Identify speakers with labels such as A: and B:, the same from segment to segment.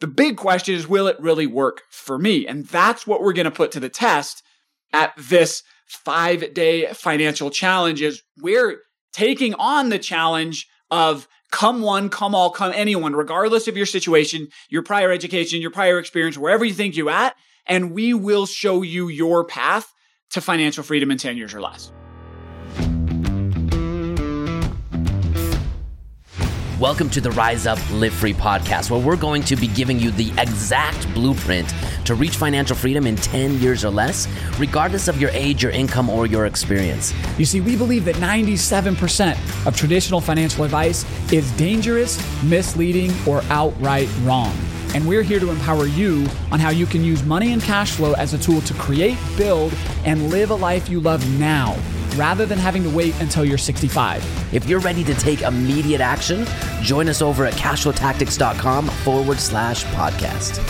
A: The big question is, will it really work for me? And that's what we're going to put to the test at this five day financial challenge is we're taking on the challenge of come one, come all, come anyone, regardless of your situation, your prior education, your prior experience, wherever you think you're at. And we will show you your path to financial freedom in 10 years or less.
B: Welcome to the Rise Up Live Free podcast, where we're going to be giving you the exact blueprint to reach financial freedom in 10 years or less, regardless of your age, your income, or your experience.
A: You see, we believe that 97% of traditional financial advice is dangerous, misleading, or outright wrong. And we're here to empower you on how you can use money and cash flow as a tool to create, build, and live a life you love now rather than having to wait until you're 65.
B: If you're ready to take immediate action, join us over at cashflowtactics.com forward slash podcast.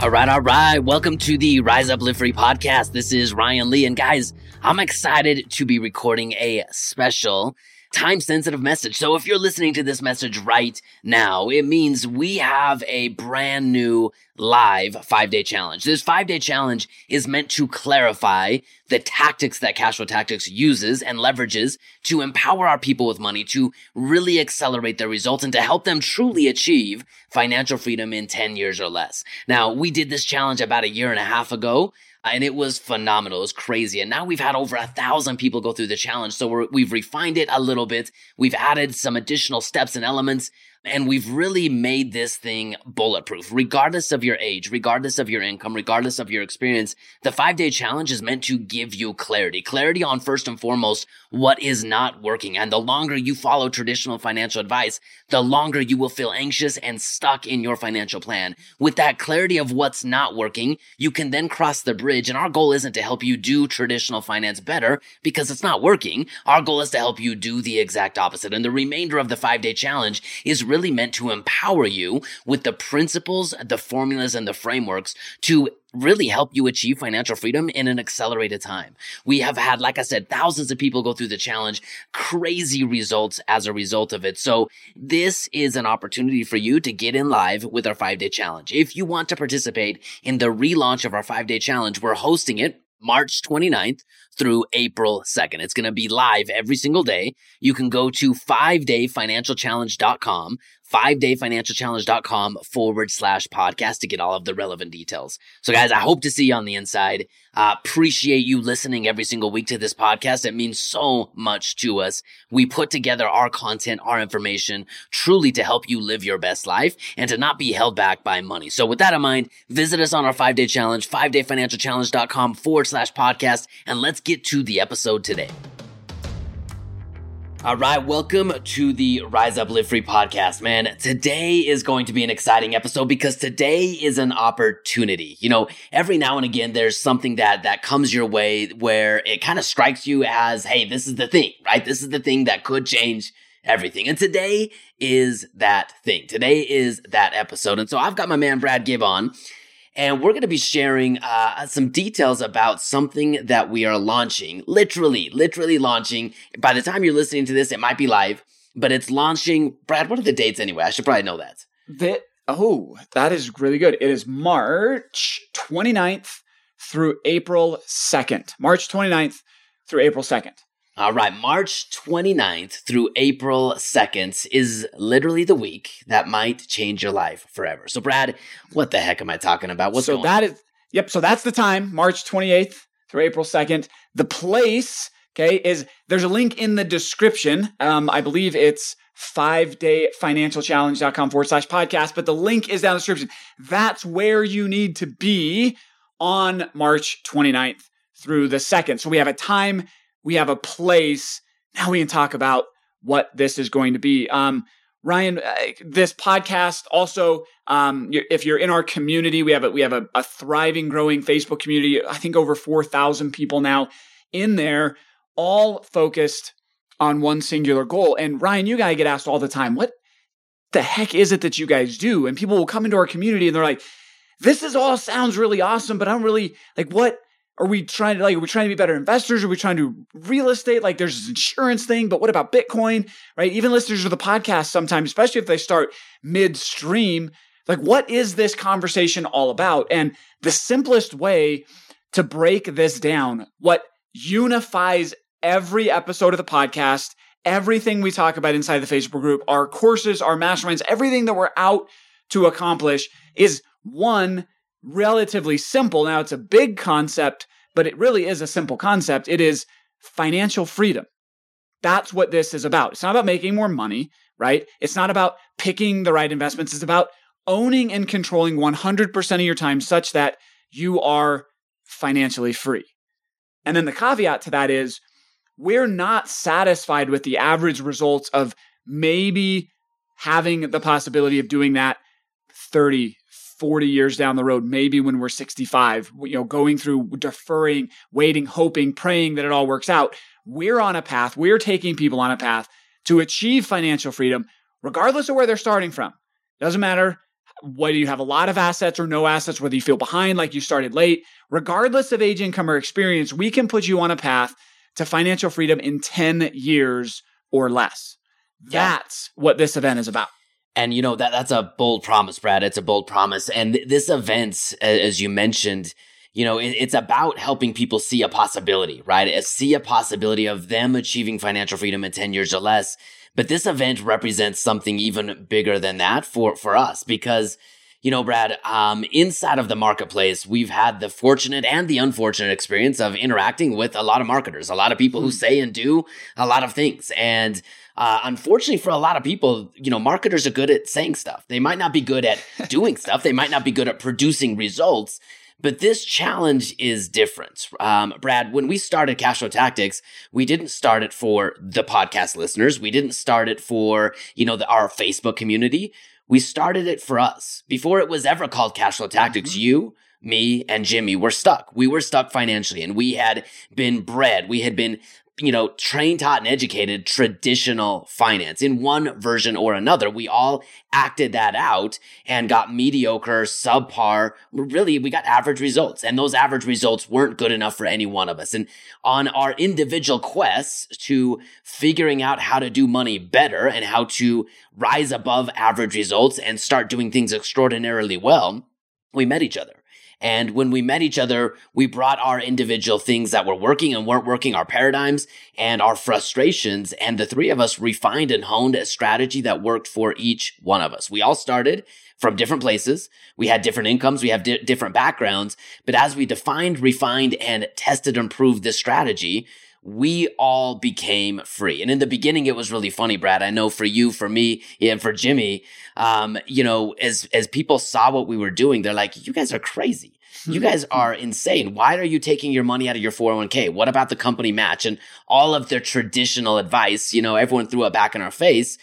B: All right, all right. Welcome to the Rise Up Live Free podcast. This is Ryan Lee. And guys, I'm excited to be recording a special time sensitive message. So if you're listening to this message right now, it means we have a brand new live five day challenge. This five day challenge is meant to clarify the tactics that Cashflow Tactics uses and leverages to empower our people with money to really accelerate their results and to help them truly achieve financial freedom in 10 years or less. Now, we did this challenge about a year and a half ago and it was phenomenal. It was crazy. And now we've had over a thousand people go through the challenge. So we have refined it a little bit. We've added some additional steps and elements and we've really made this thing bulletproof, regardless of your age, regardless of your income, regardless of your experience. The five day challenge is meant to give you clarity, clarity on first and foremost, what is not working. And the longer you follow traditional financial advice, the longer you will feel anxious and stuck in your financial plan. With that clarity of what's not working, you can then cross the bridge. And our goal isn't to help you do traditional finance better because it's not working. Our goal is to help you do the exact opposite. And the remainder of the five day challenge is really meant to empower you with the principles, the formulas, and the frameworks to really help you achieve financial freedom in an accelerated time. We have had, like I said, thousands of people go through the challenge, crazy results as a result of it. So this is an opportunity for you to get in live with our five day challenge. If you want to participate in the relaunch of our five day challenge, we're hosting it March 29th through April 2nd. It's going to be live every single day. You can go to 5dayfinancialchallenge.com 5dayfinancialchallenge.com forward slash podcast to get all of the relevant details. So guys, I hope to see you on the inside. Uh, appreciate you listening every single week to this podcast. It means so much to us. We put together our content, our information truly to help you live your best life and to not be held back by money. So with that in mind, visit us on our five day challenge, 5dayfinancialchallenge.com forward slash podcast, and let's get to the episode today. All right, welcome to the Rise Up Live Free podcast, man. Today is going to be an exciting episode because today is an opportunity. You know, every now and again there's something that that comes your way where it kind of strikes you as, "Hey, this is the thing." Right? This is the thing that could change everything. And today is that thing. Today is that episode. And so I've got my man Brad Gibb on and we're going to be sharing uh, some details about something that we are launching. Literally, literally launching. By the time you're listening to this, it might be live, but it's launching. Brad, what are the dates anyway? I should probably know that.
A: That oh, that is really good. It is March 29th through April 2nd. March 29th through April 2nd.
B: All right, March 29th through April 2nd is literally the week that might change your life forever. So, Brad, what the heck am I talking about? What's
A: so that is yep. So that's the time, March 28th through April 2nd. The place, okay, is there's a link in the description. Um, I believe it's five day financial challenge.com forward slash podcast, but the link is down in the description. That's where you need to be on March 29th through the 2nd. So we have a time we have a place. Now we can talk about what this is going to be. Um, Ryan, uh, this podcast also, um, if you're in our community, we have a, we have a, a thriving, growing Facebook community. I think over four thousand people now in there, all focused on one singular goal. And Ryan, you gotta get asked all the time, what the heck is it that you guys do? And people will come into our community and they're like, "This is all sounds really awesome, but I'm really like, what Are we trying to like, are we trying to be better investors? Are we trying to real estate? Like there's this insurance thing, but what about Bitcoin? Right? Even listeners of the podcast sometimes, especially if they start midstream, like what is this conversation all about? And the simplest way to break this down, what unifies every episode of the podcast, everything we talk about inside the Facebook group, our courses, our masterminds, everything that we're out to accomplish is one relatively simple. Now, it's a big concept, but it really is a simple concept. It is financial freedom. That's what this is about. It's not about making more money, right? It's not about picking the right investments. It's about owning and controlling 100% of your time such that you are financially free. And then the caveat to that is we're not satisfied with the average results of maybe having the possibility of doing that 30, 40 years down the road, maybe when we're 65, you know, going through deferring, waiting, hoping, praying that it all works out. We're on a path, we're taking people on a path to achieve financial freedom, regardless of where they're starting from. Doesn't matter whether you have a lot of assets or no assets, whether you feel behind like you started late, regardless of age, income, or experience, we can put you on a path to financial freedom in 10 years or less. Yeah. That's what this event is about.
B: And you know that that's a bold promise, Brad. It's a bold promise. And th- this event, as you mentioned, you know, it, it's about helping people see a possibility, right? See a possibility of them achieving financial freedom in 10 years or less. But this event represents something even bigger than that for, for us because, you know, Brad, um, inside of the marketplace, we've had the fortunate and the unfortunate experience of interacting with a lot of marketers, a lot of people who hmm. say and do a lot of things. And, uh, unfortunately, for a lot of people, you know, marketers are good at saying stuff. They might not be good at doing stuff. They might not be good at producing results. But this challenge is different. Um, Brad, when we started Cashflow Tactics, we didn't start it for the podcast listeners. We didn't start it for, you know, the, our Facebook community. We started it for us. Before it was ever called Cashflow Tactics, mm-hmm. you, me, and Jimmy were stuck. We were stuck financially and we had been bred. We had been you know, trained, taught, and educated traditional finance in one version or another. We all acted that out and got mediocre, subpar. Really, we got average results. And those average results weren't good enough for any one of us. And on our individual quests to figuring out how to do money better and how to rise above average results and start doing things extraordinarily well, we met each other. And when we met each other, we brought our individual things that were working and weren't working, our paradigms and our frustrations. And the three of us refined and honed a strategy that worked for each one of us. We all started from different places. We had different incomes. We have di- different backgrounds. But as we defined, refined, and tested and proved this strategy, we all became free. And in the beginning, it was really funny, Brad. I know for you, for me, and for Jimmy, um, you know, as, as people saw what we were doing, they're like, you guys are crazy. You guys are insane. Why are you taking your money out of your 401k? What about the company match and all of their traditional advice? You know, everyone threw it back in our face.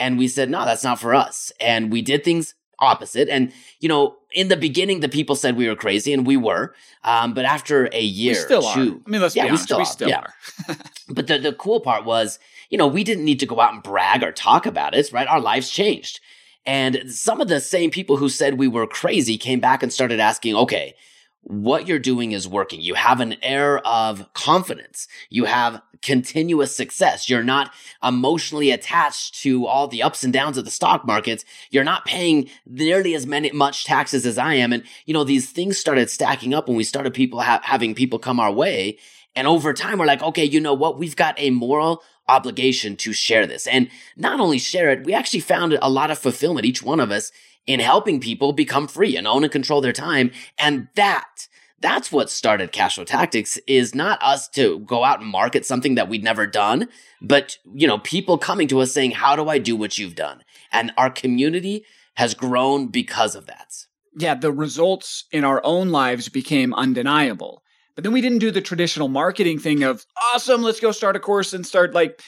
B: And we said, no, that's not for us. And we did things opposite. And, you know, in the beginning, the people said we were crazy, and we were. Um, but after a year, we
A: still two, are. I mean, let's yeah, be honest, we still, we still are.
B: are. but the, the cool part was, you know, we didn't need to go out and brag or talk about it, right? Our lives changed. And some of the same people who said we were crazy came back and started asking, okay, what you're doing is working. You have an air of confidence. You have continuous success. You're not emotionally attached to all the ups and downs of the stock markets. You're not paying nearly as many much taxes as I am. And you know, these things started stacking up when we started people ha- having people come our way. And over time, we're like, okay, you know what? We've got a moral obligation to share this. And not only share it, we actually found a lot of fulfillment, each one of us, in helping people become free and own and control their time. And that, that's what started Cashflow Tactics is not us to go out and market something that we'd never done, but, you know, people coming to us saying, how do I do what you've done? And our community has grown because of that.
A: Yeah, the results in our own lives became undeniable. But then we didn't do the traditional marketing thing of, awesome, let's go start a course and start like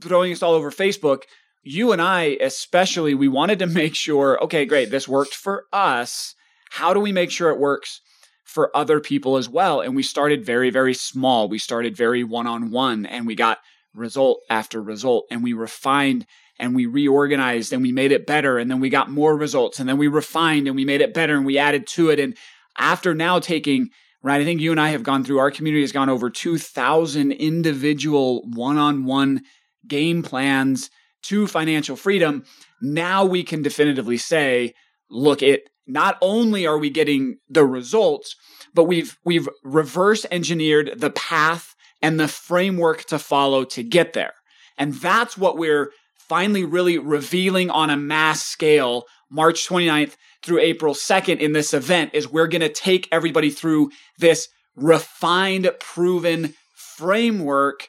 A: throwing us all over Facebook you and I, especially, we wanted to make sure okay, great, this worked for us. How do we make sure it works for other people as well? And we started very, very small. We started very one on one and we got result after result and we refined and we reorganized and we made it better. And then we got more results and then we refined and we made it better and we added to it. And after now taking right? I think you and I have gone through, our community has gone over 2,000 individual one on one game plans to financial freedom. Now we can definitively say, look, it not only are we getting the results, but we've we've reverse engineered the path and the framework to follow to get there. And that's what we're finally really revealing on a mass scale March 29th through April 2nd in this event is we're going to take everybody through this refined proven framework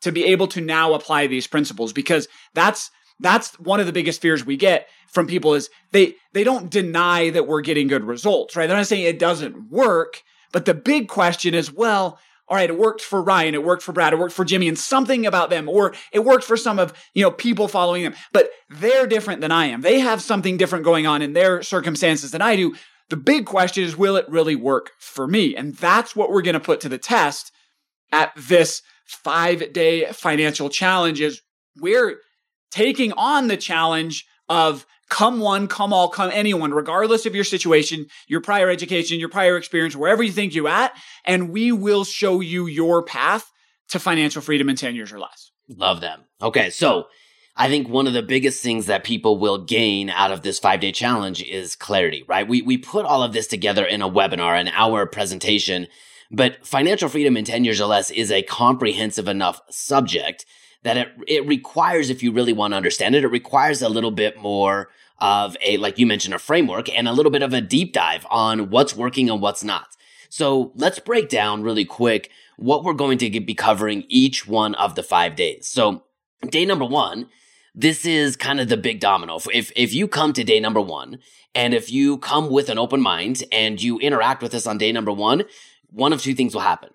A: to be able to now apply these principles because that's that's one of the biggest fears we get from people is they they don't deny that we're getting good results, right? They're not saying it doesn't work, but the big question is, well, all right, it worked for Ryan, it worked for Brad, it worked for Jimmy, and something about them, or it worked for some of you know people following them, but they're different than I am. They have something different going on in their circumstances than I do. The big question is, will it really work for me? And that's what we're going to put to the test at this five day financial challenge. Is we're taking on the challenge of come one, come all, come anyone, regardless of your situation, your prior education, your prior experience, wherever you think you're at, and we will show you your path to financial freedom in 10 years or less.
B: Love them. Okay, so I think one of the biggest things that people will gain out of this five day challenge is clarity, right? We, we put all of this together in a webinar, an hour presentation, but financial freedom in 10 years or less is a comprehensive enough subject that it, it requires, if you really want to understand it, it requires a little bit more of a, like you mentioned, a framework and a little bit of a deep dive on what's working and what's not. So let's break down really quick what we're going to be covering each one of the five days. So day number one, this is kind of the big domino. If, if you come to day number one and if you come with an open mind and you interact with us on day number one, one of two things will happen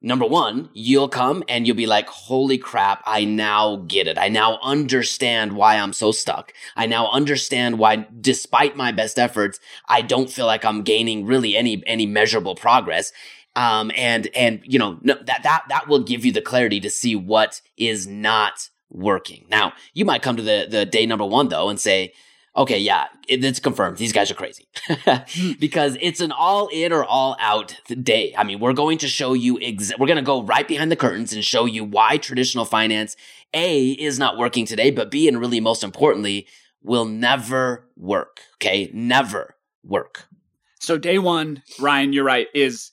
B: number one, you'll come and you'll be like, holy crap, I now get it. I now understand why I'm so stuck. I now understand why, despite my best efforts, I don't feel like I'm gaining really any, any measurable progress. Um, and, and, you know, that, that, that will give you the clarity to see what is not working. Now, you might come to the, the day number one though and say, okay, yeah, it, it's confirmed. These guys are crazy because it's an all in or all out day. I mean, we're going to show you, ex- we're going to go right behind the curtains and show you why traditional finance, A, is not working today, but B, and really most importantly, will never work. Okay. Never work.
A: So, day one, Ryan, you're right, is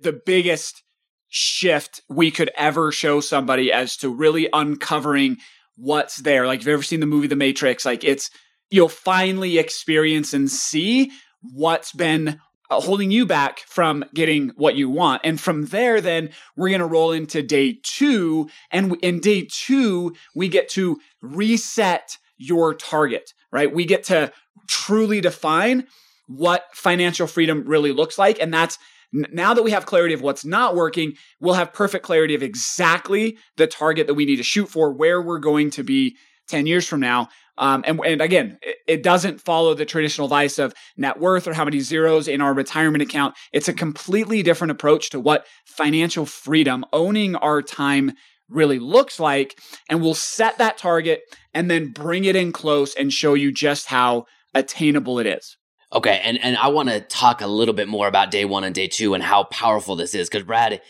A: the biggest shift we could ever show somebody as to really uncovering what's there. Like, if you've ever seen the movie The Matrix, like it's, you'll finally experience and see what's been uh, holding you back from getting what you want. And from there, then we're going to roll into day two. And in day two, we get to reset your target, right? We get to truly define what financial freedom really looks like. And that's now that we have clarity of what's not working, we'll have perfect clarity of exactly the target that we need to shoot for, where we're going to be 10 years from now. Um, and, and again, it, it doesn't follow the traditional vice of net worth or how many zeros in our retirement account. It's a completely different approach to what financial freedom, owning our time really looks like. And we'll set that target and then bring it in close and show you just how attainable it is.
B: Okay, and and I want to talk a little bit more about day one and day two and how powerful this is because Brad,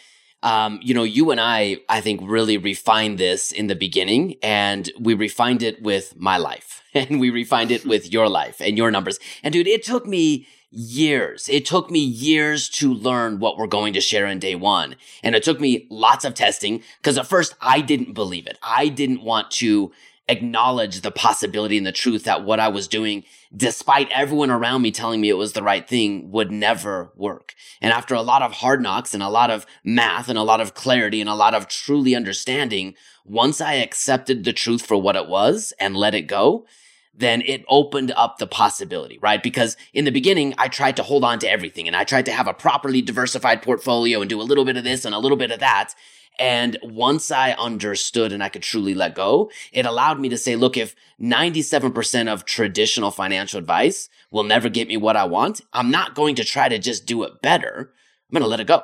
B: um, you know, you and I, I think, really refined this in the beginning, and we refined it with my life, and we refined it with your life and your numbers. And dude, it took me years. It took me years to learn what we're going to share in day one. And it took me lots of testing because at first I didn't believe it. I didn't want to acknowledge the possibility and the truth that what I was doing, despite everyone around me telling me it was the right thing, would never work. And after a lot of hard knocks and a lot of math and a lot of clarity and a lot of truly understanding, once I accepted the truth for what it was and let it go, then it opened up the possibility, right? Because in the beginning, I tried to hold on to everything and I tried to have a properly diversified portfolio and do a little bit of this and a little bit of that. And once I understood and I could truly let go, it allowed me to say, look, if 97% of traditional financial advice will never get me what I want, I'm not going to try to just do it better. I'm going to let it go.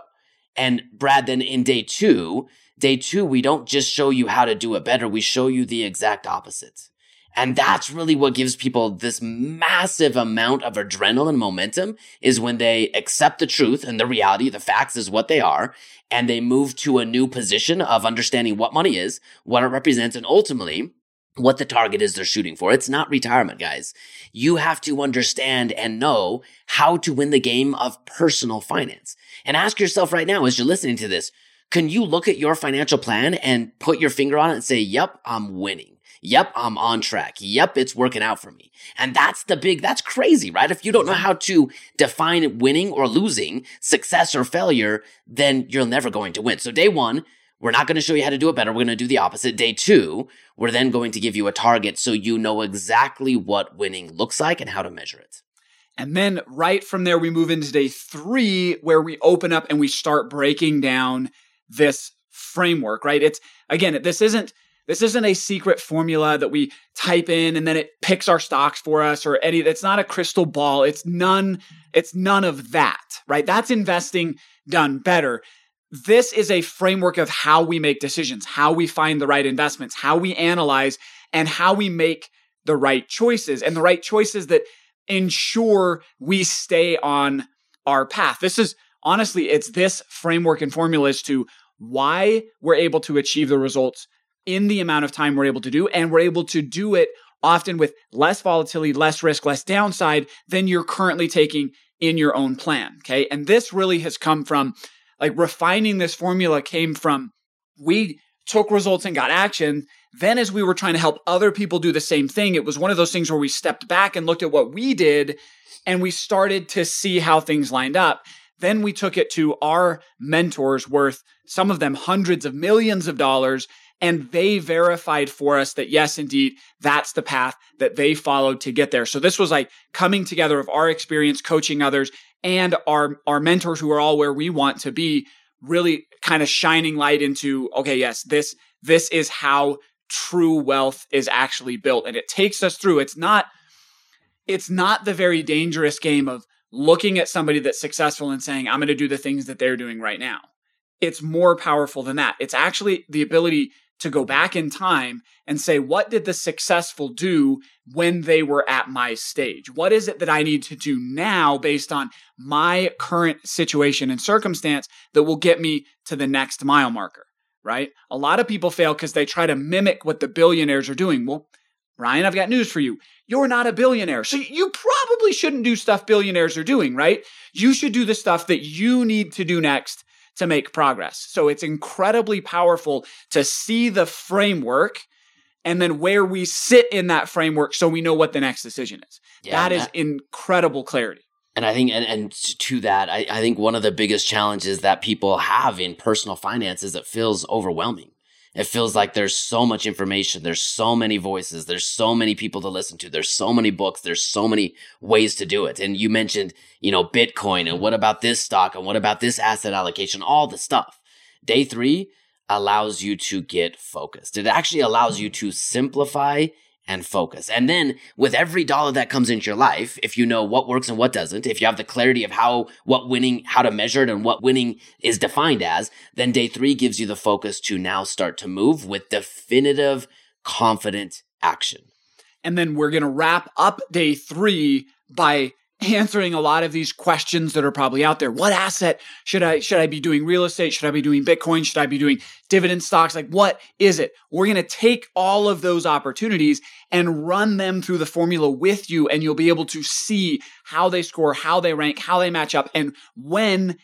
B: And Brad, then in day two, day two, we don't just show you how to do it better. We show you the exact opposite. And that's really what gives people this massive amount of adrenaline momentum is when they accept the truth and the reality, the facts is what they are, and they move to a new position of understanding what money is, what it represents, and ultimately what the target is they're shooting for. It's not retirement, guys. You have to understand and know how to win the game of personal finance. And ask yourself right now, as you're listening to this, can you look at your financial plan and put your finger on it and say, yep, I'm winning? Yep, I'm on track. Yep, it's working out for me. And that's the big, that's crazy, right? If you don't know mm-hmm. how to define winning or losing, success or failure, then you're never going to win. So day one, we're not going to show you how to do it better. We're going to do the opposite. Day two, we're then going to give you a target so you know exactly what winning looks like and how to measure it.
A: And then right from there, we move into day three, where we open up and we start breaking down this framework, right? It's again, this isn't this isn't a secret formula that we type in and then it picks our stocks for us or any it's not a crystal ball. It's none it's none of that, right? That's investing done better. This is a framework of how we make decisions, how we find the right investments, how we analyze and how we make the right choices and the right choices that ensure we stay on our path. This is honestly, it's this framework and formula as to why we're able to achieve the results in the amount of time we're able to do. And we're able to do it often with less volatility, less risk, less downside than you're currently taking in your own plan. Okay. And this really has come from like refining this formula came from we took results and got action. Then, as we were trying to help other people do the same thing, it was one of those things where we stepped back and looked at what we did and we started to see how things lined up. Then we took it to our mentors worth some of them hundreds of millions of dollars and they verified for us that yes, indeed, that's the path that they followed to get there. So this was like coming together of our experience coaching others and our, our mentors who are all where we want to be really kind of shining light into, okay, yes, this, this is how true wealth is actually built. And it takes us through. It's not, it's not the very dangerous game of looking at somebody that's successful and saying, I'm going to do the things that they're doing right now. It's more powerful than that. It's actually the ability to go back in time and say, what did the successful do when they were at my stage? What is it that I need to do now based on my current situation and circumstance that will get me to the next mile marker? Right? A lot of people fail because they try to mimic what the billionaires are doing. Well, Ryan, I've got news for you. You're not a billionaire. So you probably shouldn't do stuff billionaires are doing, right? You should do the stuff that you need to do next to make progress. So it's incredibly powerful to see the framework and then where we sit in that framework so we know what the next decision is. Yeah, that is that, incredible clarity.
B: And I think, and, and to that, I, I think one of the biggest challenges that people have in personal finance is it feels overwhelming. It feels like there's so much information. There's so many voices. There's so many people to listen to. There's so many books. There's so many ways to do it. And you mentioned, you know, Bitcoin and what about this stock and what about this asset allocation, all the stuff. Day three allows you to get focused. It actually allows you to simplify and focus. And then with every dollar that comes into your life, if you know what works and what doesn't, if you have the clarity of how, what winning, how to measure it and what winning is defined as, then day three gives you the focus to now start to move with definitive, confident action.
A: And then we're going to wrap up day three by answering a lot of these questions that are probably out there. What asset should I should I be doing real estate? Should I be doing Bitcoin? Should I be doing dividend stocks? Like what is it? We're going to take all of those opportunities and run them through the formula with you and you'll be able to see how they score, how they rank, how they match up and when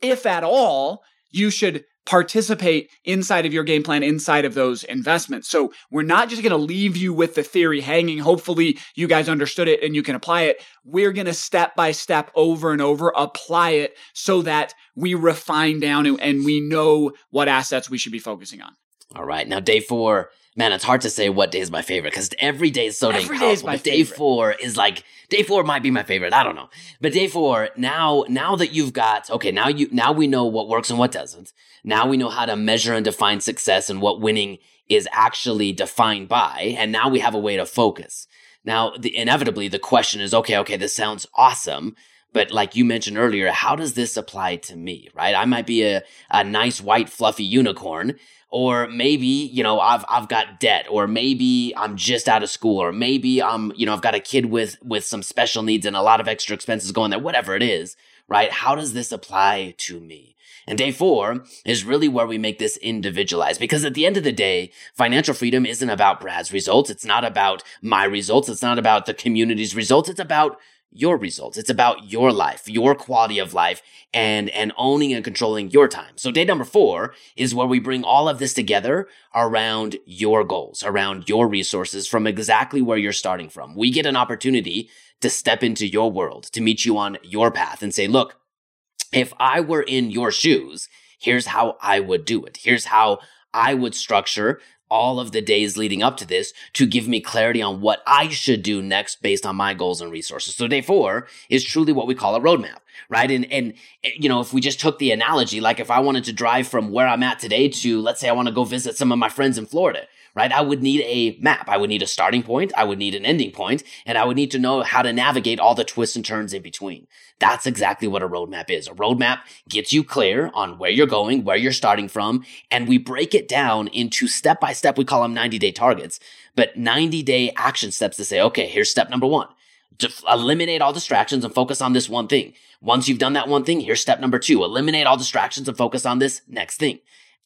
A: if at all you should participate inside of your game plan, inside of those investments. So we're not just going to leave you with the theory hanging. Hopefully you guys understood it and you can apply it. We're going to step by step over and over apply it so that we refine down and we know what assets we should be focusing on.
B: All right. Now, day four, man, it's hard to say what day is my favorite because every day is so dang every powerful. but day four is like day four might be my favorite. I don't know, but day four now, now that you've got okay, now you now we know what works and what doesn't. Now we know how to measure and define success and what winning is actually defined by, and now we have a way to focus. Now, the, inevitably, the question is, okay, okay, this sounds awesome, But like you mentioned earlier, how does this apply to me, right? I might be a, a nice white fluffy unicorn, or maybe, you know, I've, I've got debt, or maybe I'm just out of school, or maybe I'm, you know, I've got a kid with, with some special needs and a lot of extra expenses going there, whatever it is, right? How does this apply to me? And day four is really where we make this individualized because at the end of the day, financial freedom isn't about Brad's results. It's not about my results. It's not about the community's results. It's about your results. It's about your life, your quality of life and, and owning and controlling your time. So day number four is where we bring all of this together around your goals, around your resources from exactly where you're starting from. We get an opportunity to step into your world, to meet you on your path and say, look, if I were in your shoes, here's how I would do it. Here's how I would structure all of the days leading up to this to give me clarity on what I should do next based on my goals and resources. So day four is truly what we call a roadmap, right? And, and, you know, if we just took the analogy, like if I wanted to drive from where I'm at today to, let's say I want to go visit some of my friends in Florida, right? I would need a map. I would need a starting point. I would need an ending point, and I would need to know how to navigate all the twists and turns in between. That's exactly what a roadmap is. A roadmap gets you clear on where you're going, where you're starting from, and we break it down into step by step. We call them 90 day targets, but 90 day action steps to say, okay, here's step number one. To eliminate all distractions and focus on this one thing. Once you've done that one thing, here's step number two. Eliminate all distractions and focus on this next thing.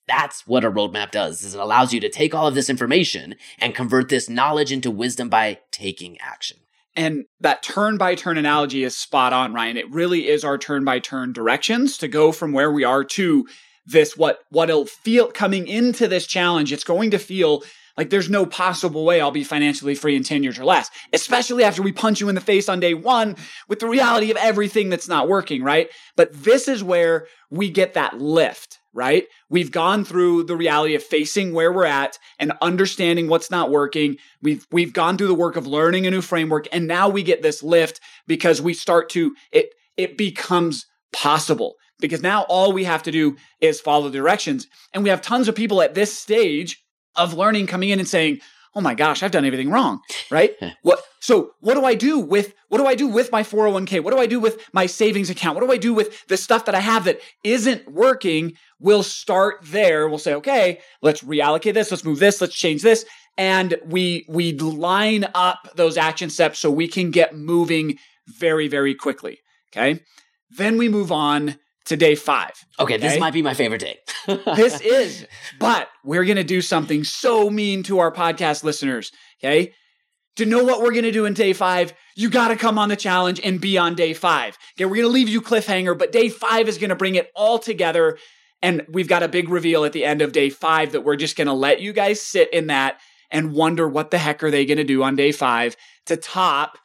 B: That's what a roadmap does, is it allows you to take all of this information and convert this knowledge into wisdom by taking action.
A: And that turn by turn analogy is spot on, Ryan. It really is our turn by turn directions to go from where we are to this what what it'll feel coming into this challenge. It's going to feel like there's no possible way I'll be financially free in 10 years or less, especially after we punch you in the face on day one with the reality of everything that's not working, right? But this is where we get that lift, right? We've gone through the reality of facing where we're at and understanding what's not working. We've, we've gone through the work of learning a new framework. And now we get this lift because we start to, it, it becomes possible because now all we have to do is follow the directions. And we have tons of people at this stage of learning coming in and saying, "Oh my gosh, I've done everything wrong." Right? what so what do I do with what do I do with my 401k? What do I do with my savings account? What do I do with the stuff that I have that isn't working? We'll start there. We'll say, "Okay, let's reallocate this, let's move this, let's change this." And we we line up those action steps so we can get moving very very quickly, okay? Then we move on to day five.
B: Okay, okay? this might be my favorite day.
A: This is, but we're going to do something so mean to our podcast listeners. Okay. To know what we're going to do in day five, you got to come on the challenge and be on day five. Okay. We're going to leave you cliffhanger, but day five is going to bring it all together. And we've got a big reveal at the end of day five that we're just going to let you guys sit in that and wonder what the heck are they going to do on day five to top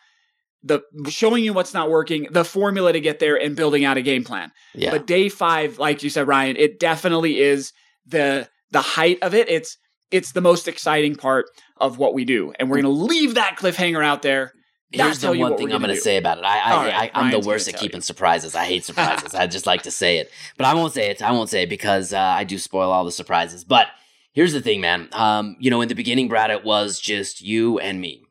A: the showing you what's not working, the formula to get there, and building out a game plan. Yeah. But day five, like you said, Ryan, it definitely is the the height of it. It's it's the most exciting part of what we do, and we're going to leave that cliffhanger out there.
B: Here's the one thing I'm going to say about it. I, I, right, I am the worst at keeping you. surprises. I hate surprises. I just like to say it, but I won't say it. I won't say it because uh, I do spoil all the surprises. But here's the thing, man. Um, you know, in the beginning, Brad, it was just you and me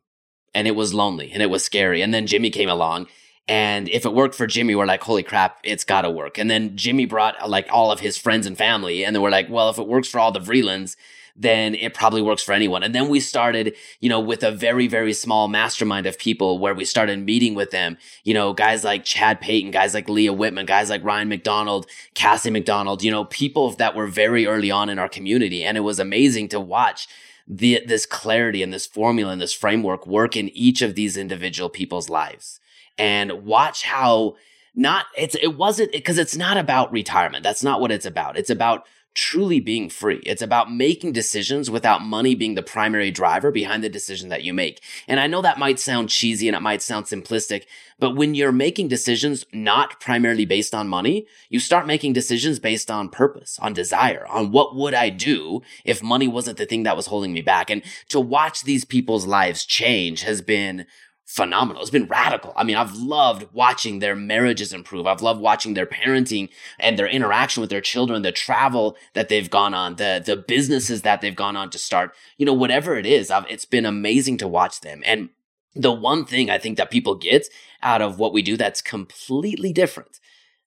B: and it was lonely and it was scary. And then Jimmy came along. And if it worked for Jimmy, we're like, holy crap, it's gotta work. And then Jimmy brought like all of his friends and family. And then we're like, well, if it works for all the Vreelands, then it probably works for anyone. And then we started, you know, with a very, very small mastermind of people where we started meeting with them, you know, guys like Chad Payton, guys like Leah Whitman, guys like Ryan McDonald, Cassie McDonald, you know, people that were very early on in our community. And it was amazing to watch the, this clarity and this formula and this framework work in each of these individual people's lives. And watch how not it's it wasn't because it's not about retirement. That's not what it's about. It's about truly being free. It's about making decisions without money being the primary driver behind the decision that you make. And I know that might sound cheesy and it might sound simplistic, but when you're making decisions not primarily based on money, you start making decisions based on purpose, on desire, on what would I do if money wasn't the thing that was holding me back. And to watch these people's lives change has been phenomenal. It's been radical. I mean, I've loved watching their marriages improve. I've loved watching their parenting and their interaction with their children, the travel that they've gone on, the the businesses that they've gone on to start. You know, whatever it is, I've, it's been amazing to watch them. And the one thing I think that people get out of what we do that's completely different.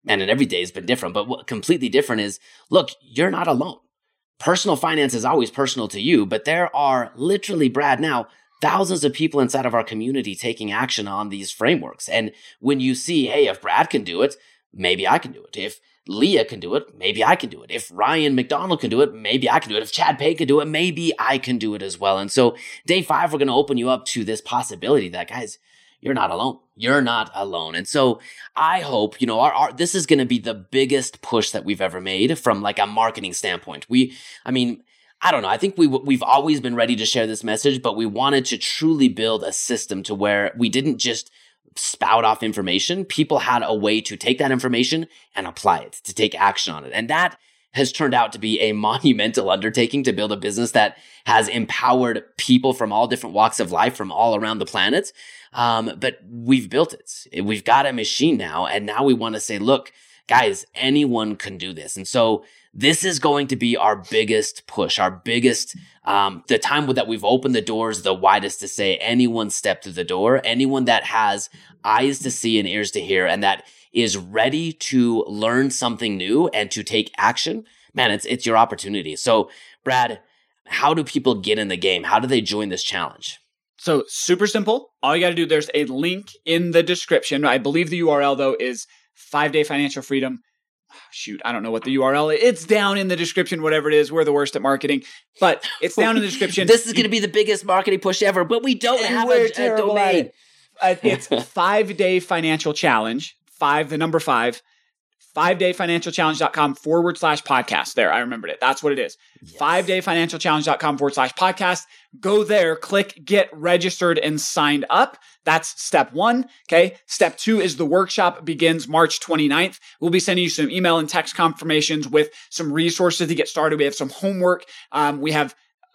B: And in every day has been different, but what completely different is look, you're not alone. Personal finance is always personal to you, but there are literally, Brad, now thousands of people inside of our community taking action on these frameworks. And when you see, hey, if Brad can do it, maybe I can do it. If Leah can do it, maybe I can do it. If Ryan McDonald can do it, maybe I can do it. If Chad Pay can do it, maybe I can do it as well. And so day five, we're going to open you up to this possibility that guys, you're not alone. You're not alone. And so I hope, you know, our, our this is going to be the biggest push that we've ever made from like a marketing standpoint. We, I mean, I don't know. I think we we've always been ready to share this message, but we wanted to truly build a system to where we didn't just spout off information. People had a way to take that information and apply it, to take action on it. And that has turned out to be a monumental undertaking to build a business that has empowered people from all different walks of life from all around the planet. Um, but we've built it. We've got a machine now. And now we want to say, look, guys, anyone can do this. And so this is going to be our biggest push, our biggest, um, the time that we've opened the doors the widest to say anyone step through the door, anyone that has eyes to see and ears to hear, and that is ready to learn something new and to take action. Man, it's, it's your opportunity. So, Brad, how do people get in the game? How do they join this challenge?
A: So, super simple. All you got to do, there's a link in the description. I believe the URL, though, is five day financial freedom shoot, I don't know what the URL is. It's down in the description, whatever it is. We're the worst at marketing, but it's down in the description.
B: this is going to be the biggest marketing push ever, but we don't have a, a domain.
A: It. Uh, it's five day financial challenge, five, the number five, five day financial forward slash podcast. There, I remembered it. That's what it is. Yes. Five day forward slash podcast. Go there, click get registered and signed up. That's step one. Okay. Step two is the workshop begins March 29th. We'll be sending you some email and text confirmations with some resources to get started. We have some homework. Um, we have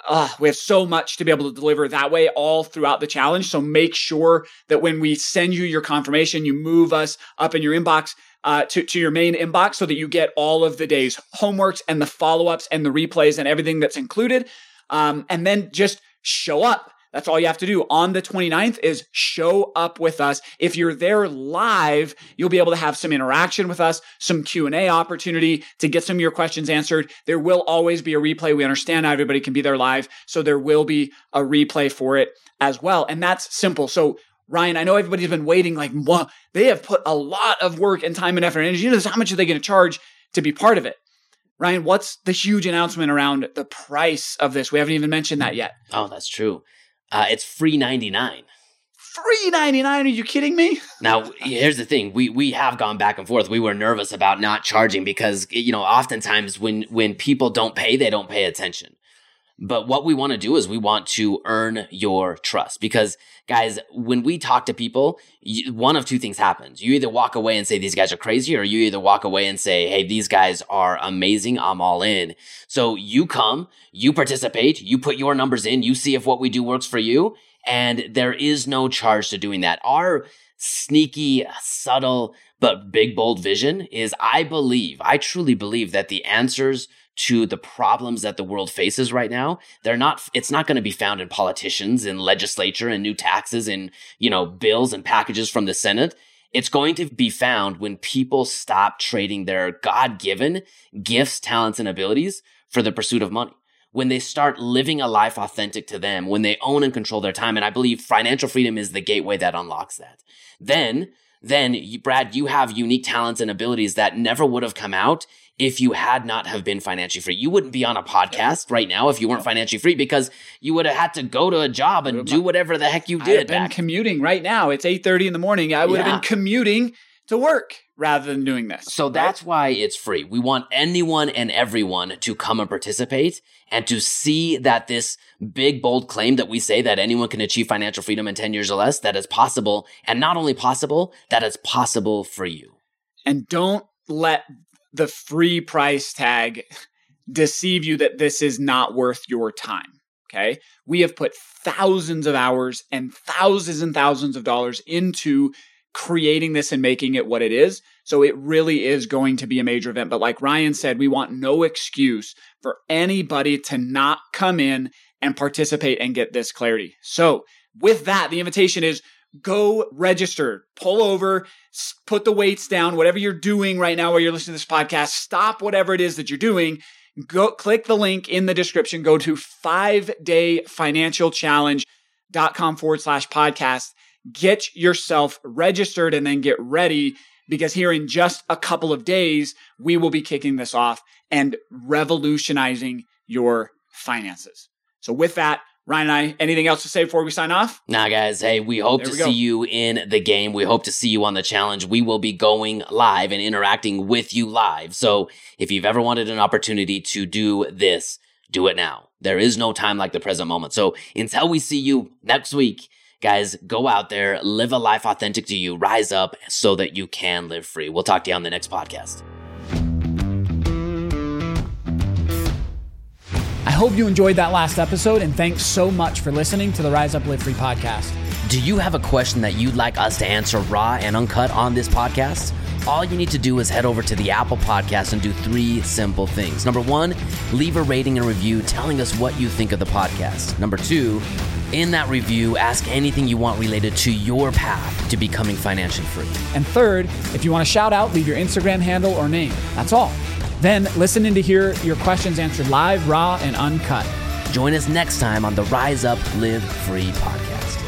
A: uh, we have so much to be able to deliver that way all throughout the challenge. So make sure that when we send you your confirmation, you move us up in your inbox uh, to, to your main inbox so that you get all of the day's homeworks and the follow ups and the replays and everything that's included. Um, and then just show up. That's all you have to do on the 29th is show up with us. If you're there live, you'll be able to have some interaction with us, some Q&A opportunity to get some of your questions answered. There will always be a replay. We understand not everybody can be there live, so there will be a replay for it as well. And that's simple. So Ryan, I know everybody's been waiting, like, they have put a lot of work and time and effort and energy into this. How much are they going to charge to be part of it? Ryan, what's the huge announcement around the price of this? We haven't even mentioned that yet.
B: Oh, that's true. Uh, it's free 99
A: free 99 are you kidding me
B: now here's the thing we we have gone back and forth we were nervous about not charging because you know oftentimes when when people don't pay they don't pay attention but what we want to do is we want to earn your trust because guys, when we talk to people, you, one of two things happens. You either walk away and say these guys are crazy or you either walk away and say, Hey, these guys are amazing. I'm all in. So you come, you participate, you put your numbers in, you see if what we do works for you. And there is no charge to doing that. Our sneaky, subtle, but big, bold vision is I believe, I truly believe that the answers to the problems that the world faces right now, they're not, it's not going to be found in politicians and legislature and new taxes and, you know, bills and packages from the Senate. It's going to be found when people stop trading their God given gifts, talents, and abilities for the pursuit of money. When they start living a life authentic to them, when they own and control their time. And I believe financial freedom is the gateway that unlocks that. Then then Brad, you have unique talents and abilities that never would have come out if you had not have been financially free. You wouldn't be on a podcast right now if you weren't financially free because you would have had to go to a job and do whatever the heck you did.
A: I'd have been commuting right now. It's 8:30 in the morning. I would yeah. have been commuting to work rather than doing this.
B: So right? that's why it's free. We want anyone and everyone to come and participate and to see that this big, bold claim that we say that anyone can achieve financial freedom in 10 years or less, that is possible. And not only possible, that it's possible for you.
A: And don't let the free price tag deceive you that this is not worth your time. Okay. We have put thousands of hours and thousands and thousands of dollars into creating this and making it what it is. So it really is going to be a major event. But like Ryan said, we want no excuse for anybody to not come in and participate and get this clarity. So with that, the invitation is go register, pull over, put the weights down, whatever you're doing right now while you're listening to this podcast, stop whatever it is that you're doing. Go click the link in the description, go to five day financial challenge.com forward slash podcast. Get yourself registered and then get ready because here in just a couple of days, we will be kicking this off and revolutionizing your finances. So with that, Ryan and I, anything else to say before we sign off?
B: Nah, guys. Hey, we hope there to we see you in the game. We hope to see you on the challenge. We will be going live and interacting with you live. So if you've ever wanted an opportunity to do this, do it now. There is no time like the present moment. So until we see you next week, guys, go out there, live a life authentic to you, rise up so that you can live free. We'll talk to you on the next podcast.
A: I hope you enjoyed that last episode, and thanks so much for listening to the Rise Up Live Free podcast.
B: Do you have a question that you'd like us to answer raw and uncut on this podcast? All you need to do is head over to the Apple Podcast and do three simple things. Number one, leave a rating and review telling us what you think of the podcast. Number two, in that review, ask anything you want related to your path to becoming financially free.
A: And third, if you want to shout out, leave your Instagram handle or name. That's all. Then listen in to hear your questions answered live, raw, and uncut.
B: Join us next time on the Rise Up Live Free podcast.